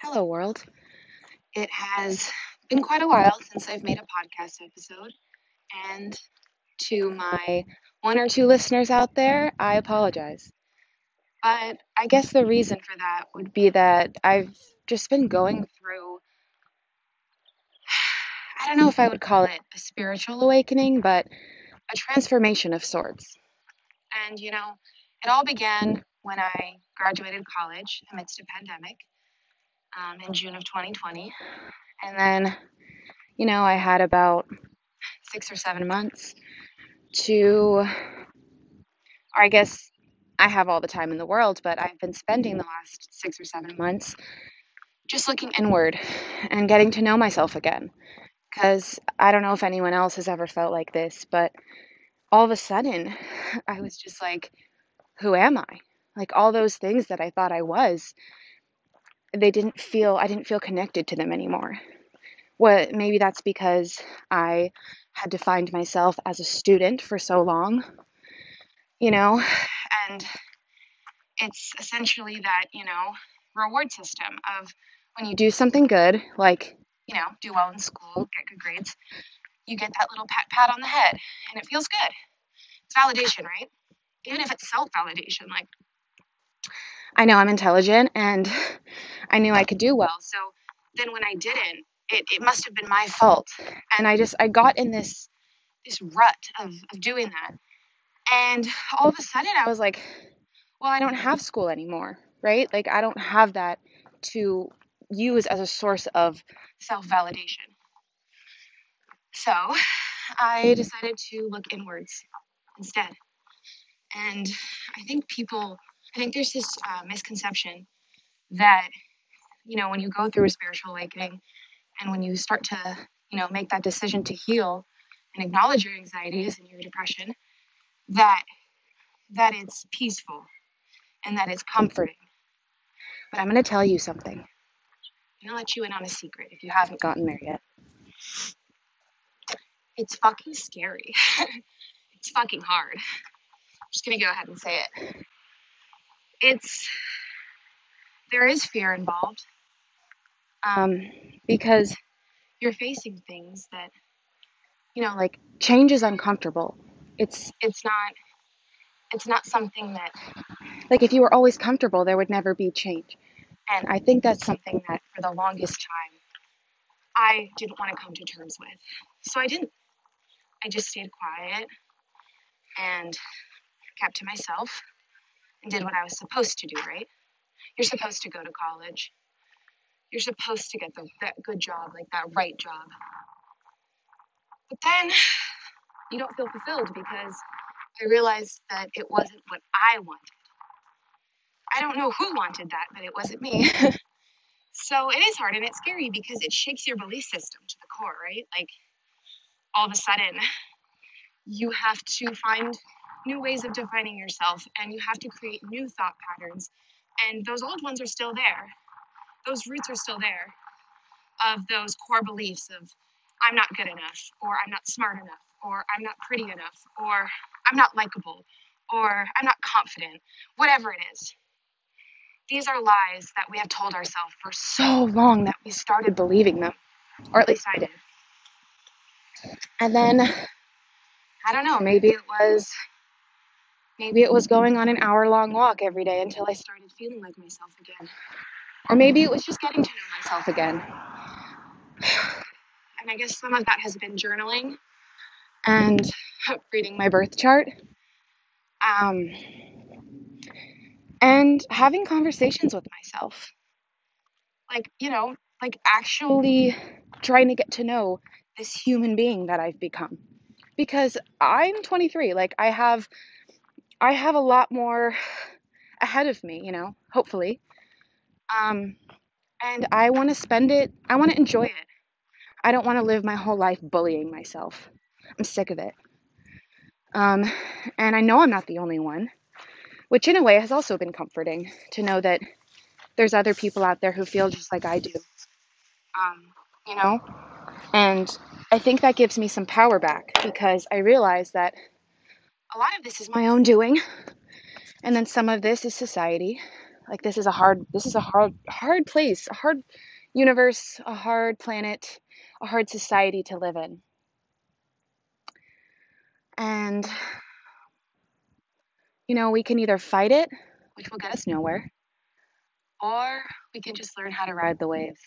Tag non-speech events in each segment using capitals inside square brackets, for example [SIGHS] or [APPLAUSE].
Hello, world. It has been quite a while since I've made a podcast episode, and to my one or two listeners out there, I apologize. But I guess the reason for that would be that I've just been going through, [SIGHS] I don't know if I would call it a spiritual awakening, but a transformation of sorts. And, you know, it all began when I graduated college amidst a pandemic um, in June of 2020. And then, you know, I had about six or seven months to, or I guess I have all the time in the world, but I've been spending the last six or seven months just looking inward and getting to know myself again. Because I don't know if anyone else has ever felt like this, but all of a sudden, I was just like, who am I? Like all those things that I thought I was, they didn't feel, I didn't feel connected to them anymore. What maybe that's because I had defined myself as a student for so long, you know, and it's essentially that, you know, reward system of when you do something good, like, you know, do well in school, get good grades, you get that little pat pat on the head and it feels good. It's validation, right? Even if it's self validation, like, I know I'm intelligent and [LAUGHS] I knew I could do well. So then when I didn't, it, it must have been my fault. And I just, I got in this, this rut of, of doing that. And all of a sudden I was like, well, I don't have school anymore, right? Like I don't have that to use as a source of self validation. So I decided to look inwards instead. And I think people, I think there's this uh, misconception that, you know, when you go through a spiritual awakening and when you start to, you know, make that decision to heal and acknowledge your anxieties and your depression, that that it's peaceful and that it's comforting. But I'm going to tell you something. I'm going to let you in on a secret if you haven't gotten there yet. It's fucking scary. [LAUGHS] it's fucking hard. I'm just going to go ahead and say it. It's, there is fear involved um, because you're facing things that, you know, like change is uncomfortable. It's, it's not, it's not something that, like if you were always comfortable, there would never be change. And I think that's something that for the longest time I didn't want to come to terms with. So I didn't. I just stayed quiet and kept to myself and did what I was supposed to do, right? You're supposed to go to college. You're supposed to get the, that good job, like that right job. But then you don't feel fulfilled because I realized that it wasn't what I wanted. I don't know who wanted that, but it wasn't me. [LAUGHS] so it is hard and it's scary because it shakes your belief system to the core, right? Like all of a sudden, you have to find new ways of defining yourself and you have to create new thought patterns. And those old ones are still there, those roots are still there of those core beliefs of I'm not good enough, or I'm not smart enough, or I'm not pretty enough, or I'm not likable, or I'm not confident, whatever it is. These are lies that we have told ourselves for so long that we started believing them, or at least I did. And then, I don't know, maybe it was. Maybe it was going on an hour long walk every day until I started feeling like myself again. Or maybe it was just getting to know myself again. [SIGHS] And I guess some of that has been journaling and [LAUGHS] reading my birth chart. Um, and having conversations with myself. Like, you know, like actually trying to get to know this human being that I've become. Because I'm 23, like I have I have a lot more ahead of me, you know, hopefully. Um and I want to spend it, I want to enjoy it. I don't want to live my whole life bullying myself. I'm sick of it. Um, and I know I'm not the only one, which in a way has also been comforting to know that there's other people out there who feel just like I do. Um, you know? And I think that gives me some power back because I realize that a lot of this is my own doing, and then some of this is society. Like this is a hard this is a hard hard place, a hard universe, a hard planet, a hard society to live in. And you know, we can either fight it, which will get us nowhere, or we can just learn how to ride the waves.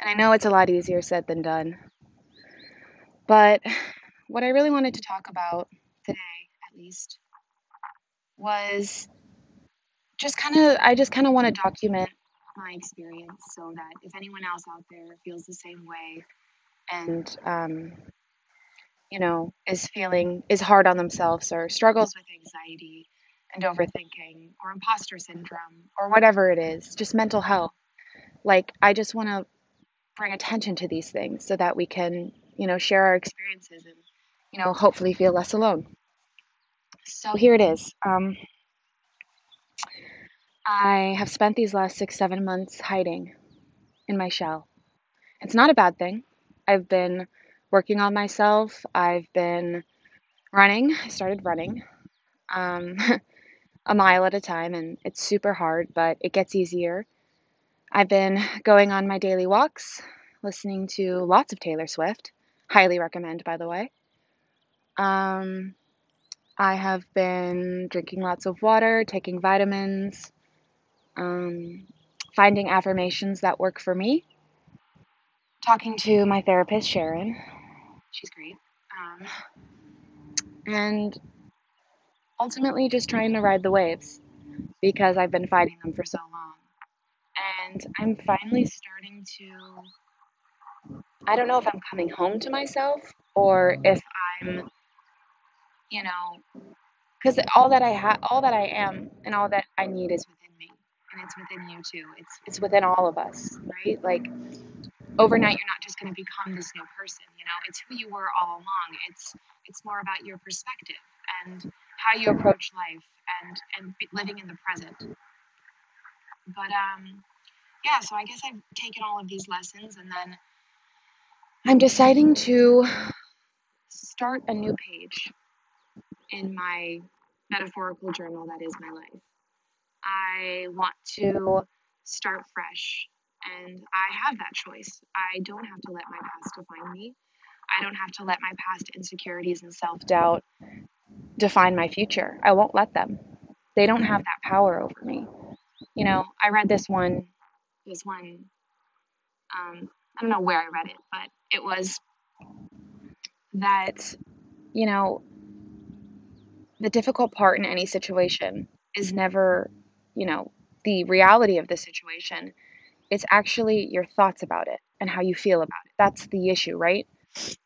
And I know it's a lot easier said than done. But what I really wanted to talk about today, at least, was just kind of, I just kind of want to document my experience so that if anyone else out there feels the same way and, um, you know, is feeling, is hard on themselves or struggles with anxiety and overthinking or imposter syndrome or whatever it is, just mental health. Like, I just want to bring attention to these things so that we can, you know, share our experiences and, you know, hopefully feel less alone. So here it is. Um, I have spent these last six, seven months hiding in my shell. It's not a bad thing. I've been working on myself. I've been running. I started running um, [LAUGHS] a mile at a time, and it's super hard, but it gets easier. I've been going on my daily walks, listening to lots of Taylor Swift. Highly recommend, by the way. Um, I have been drinking lots of water, taking vitamins, um, finding affirmations that work for me, talking to my therapist, Sharon. She's great. Um, and ultimately just trying to ride the waves because I've been fighting them for so long. And I'm finally starting to. I don't know if I'm coming home to myself or if I'm, you know, because all that I have, all that I am, and all that I need is within me, and it's within you too. It's it's within all of us, right? Like overnight, you're not just going to become this new person. You know, it's who you were all along. It's it's more about your perspective and how you approach life and and living in the present. But um, yeah. So I guess I've taken all of these lessons, and then I'm deciding to start a new page in my metaphorical journal that is my life. I want to start fresh, and I have that choice. I don't have to let my past define me. I don't have to let my past insecurities and self doubt define my future. I won't let them. They don't have that power over me. You know, I read this one, this one, um, I don't know where I read it, but it was that, you know, the difficult part in any situation is never, you know, the reality of the situation. It's actually your thoughts about it and how you feel about it. That's the issue, right?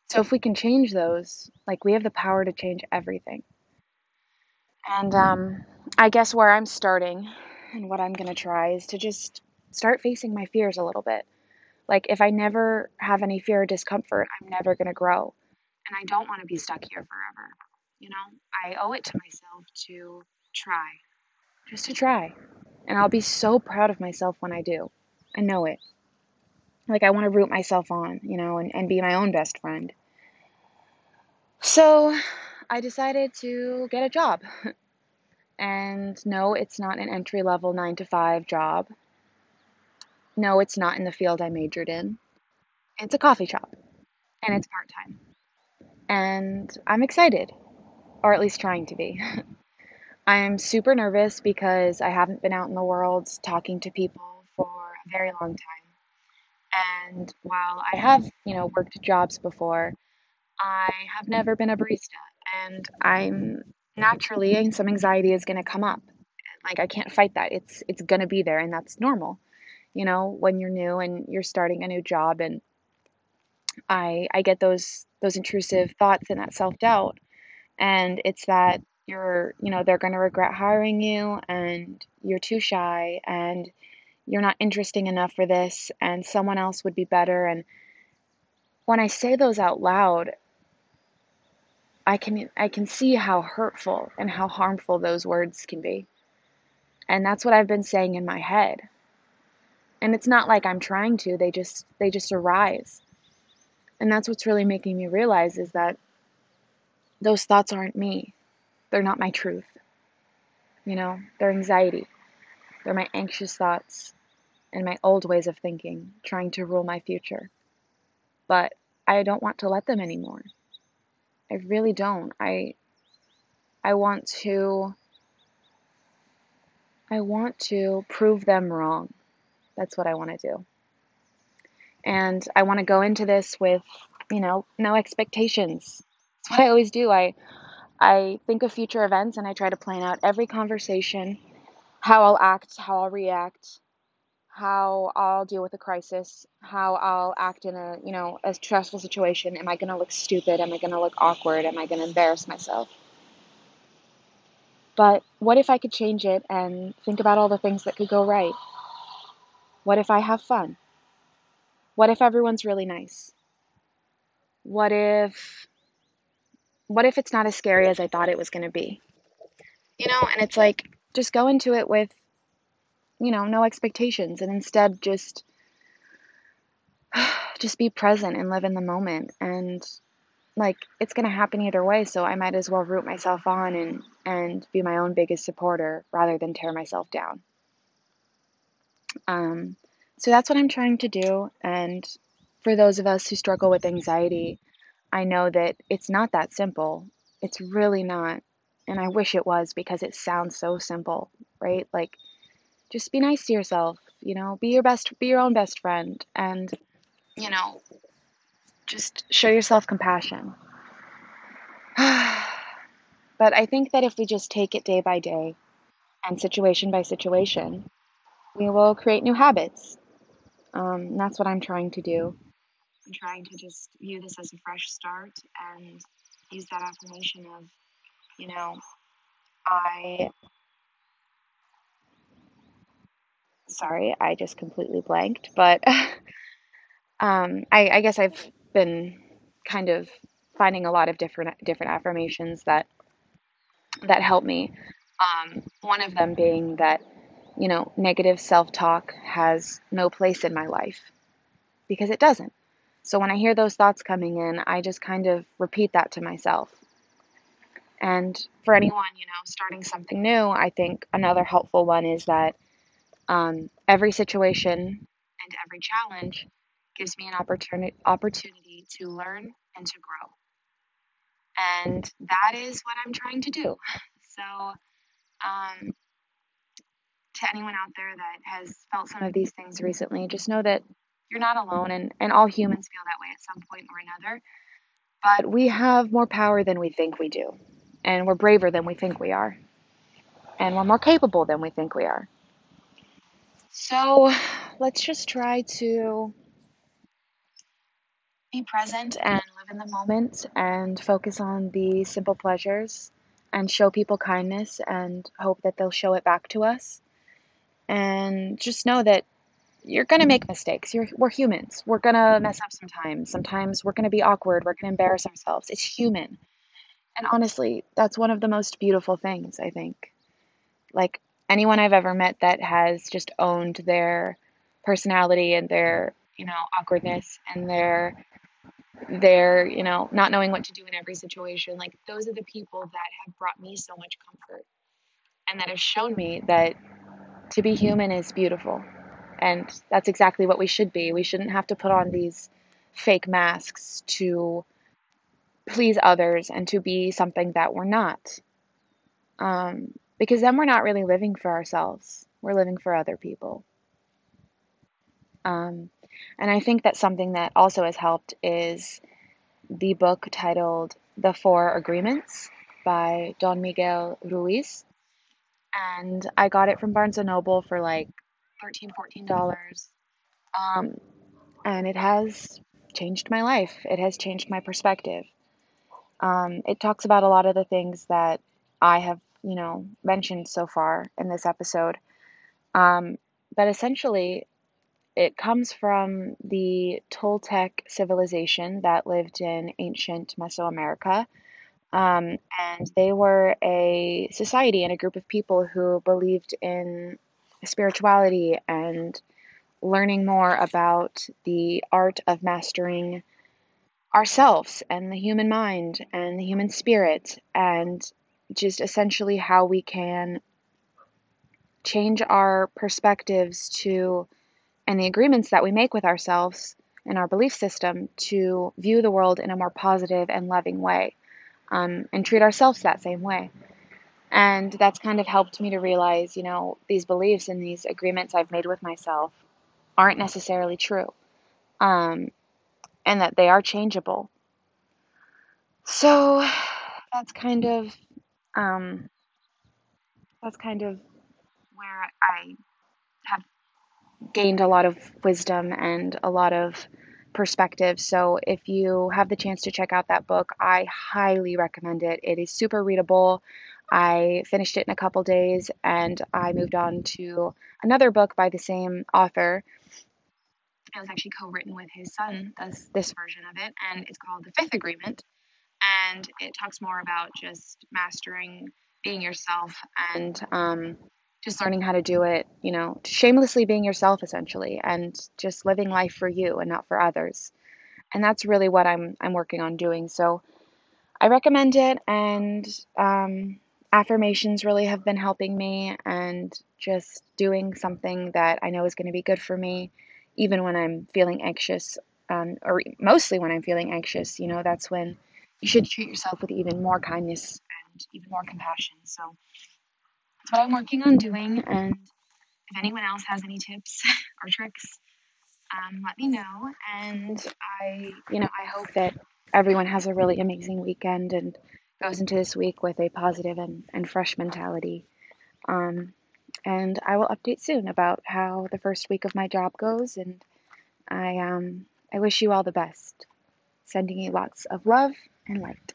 So if we can change those, like we have the power to change everything. And um, I guess where I'm starting and what I'm going to try is to just start facing my fears a little bit. Like, if I never have any fear or discomfort, I'm never going to grow. And I don't want to be stuck here forever. You know, I owe it to myself to try, just to try. And I'll be so proud of myself when I do. I know it. Like, I want to root myself on, you know, and, and be my own best friend. So, I decided to get a job. [LAUGHS] And no, it's not an entry level nine to five job. No, it's not in the field I majored in. It's a coffee shop and it's part time. And I'm excited, or at least trying to be. [LAUGHS] I'm super nervous because I haven't been out in the world talking to people for a very long time. And while I have, you know, worked jobs before, I have never been a barista and I'm naturally some anxiety is going to come up. Like I can't fight that. It's it's going to be there and that's normal. You know, when you're new and you're starting a new job and I I get those those intrusive thoughts and that self-doubt. And it's that you're, you know, they're going to regret hiring you and you're too shy and you're not interesting enough for this and someone else would be better and when I say those out loud, I can I can see how hurtful and how harmful those words can be. And that's what I've been saying in my head. And it's not like I'm trying to, they just they just arise. And that's what's really making me realize is that those thoughts aren't me. They're not my truth. You know, they're anxiety. They're my anxious thoughts and my old ways of thinking trying to rule my future. But I don't want to let them anymore. I really don't. I I want to I want to prove them wrong. That's what I want to do. And I want to go into this with, you know, no expectations. That's what I always do. I I think of future events and I try to plan out every conversation, how I'll act, how I'll react, how I'll deal with a crisis, how I'll act in a, you know, a stressful situation. Am I going to look stupid? Am I going to look awkward? Am I going to embarrass myself? But what if I could change it and think about all the things that could go right? What if I have fun? What if everyone's really nice? What if what if it's not as scary as I thought it was going to be? You know, and it's like just go into it with you know, no expectations and instead just [SIGHS] just be present and live in the moment. And like it's going to happen either way so i might as well root myself on and and be my own biggest supporter rather than tear myself down. Um, so that's what i'm trying to do. And for those of us who struggle with anxiety i know that it's not that simple. It's really not. And i wish it was because it sounds so simple right? Like just be nice to yourself you know be your best be your own best friend and you know just show yourself compassion. [SIGHS] But i think that if we just take it day by day and situation by situation we will create new habits. Um, that's what i'm trying to do trying to just view this as a fresh start and use that affirmation of you know i sorry, I just completely blanked, but [LAUGHS] um, I, I guess I've been kind of finding a lot of different different affirmations that that help me. Um, one of them being that you know negative self talk has no place in my life because it doesn't. So when I hear those thoughts coming in, I just kind of repeat that to myself. And for anyone, you know, starting something new, I think another helpful one is that um, every situation and every challenge gives me an opportunity opportunity to learn and to grow. And that is what I'm trying to do. [LAUGHS] So, um, to anyone out there that has felt some of these things recently, just know that you're not alone, and, and all humans feel that way at some point or another. But we have more power than we think we do, and we're braver than we think we are, and we're more capable than we think we are. So let's just try to be present and live in the moment and focus on the simple pleasures and show people kindness and hope that they'll show it back to us. And just know that you're going to make mistakes. You're, we're humans. We're going to mess up sometimes. Sometimes we're going to be awkward. We're going to embarrass ourselves. It's human. And honestly, that's one of the most beautiful things, I think. Like, anyone I've ever met that has just owned their personality and their, you know, awkwardness and their their, you know, not knowing what to do in every situation. Like those are the people that have brought me so much comfort and that have shown me that to be human is beautiful. And that's exactly what we should be. We shouldn't have to put on these fake masks to please others and to be something that we're not. Um, because then we're not really living for ourselves, we're living for other people. Um, and I think that something that also has helped is the book titled The Four Agreements by Don Miguel Ruiz. And I got it from Barnes and Noble for like $13, $14. Um, and it has changed my life, it has changed my perspective. Um, it talks about a lot of the things that I have you know, mentioned so far in this episode. Um, but essentially, it comes from the Toltec civilization that lived in ancient Mesoamerica. Um, and they were a society and a group of people who believed in spirituality and learning more about the art of mastering ourselves and the human mind and the human spirit and just essentially how we can change our perspectives to and the agreements that we make with ourselves and our belief system to view the world in a more positive and loving way um, and treat ourselves that same way. And that's kind of helped me to realize, you know, these beliefs and these agreements I've made with myself aren't necessarily true um, and that they are changeable. So that's kind of um, that's kind of where I have gained a lot of wisdom and a lot of perspective. So if you have the chance to check out that book, I highly recommend it. It is super readable. I finished it in a couple days and I moved on to another book by the same author. It was actually co written with his son, this, this version of it, and it's called The Fifth Agreement. And it talks more about just mastering being yourself and um, just learning how to do it, you know, shamelessly being yourself essentially and just living life for you and not for others. And that's really what I'm I'm working on doing. So I recommend it and um, affirmations really have been helping me and just doing something that I know is going to be good for me even when I'm feeling anxious um, or mostly when I'm feeling anxious, you know, that's when you should treat yourself with even more kindness and even more compassion. So that's what I'm working on doing. And if anyone else has any tips [LAUGHS] or tricks, um, let me know. And I, you know, I hope that everyone has a really amazing weekend and goes into this week with a positive and, and fresh mentality. Um, and I will update soon about how the first week of my job goes. And I, um, I wish you all the best. Sending you lots of love and light.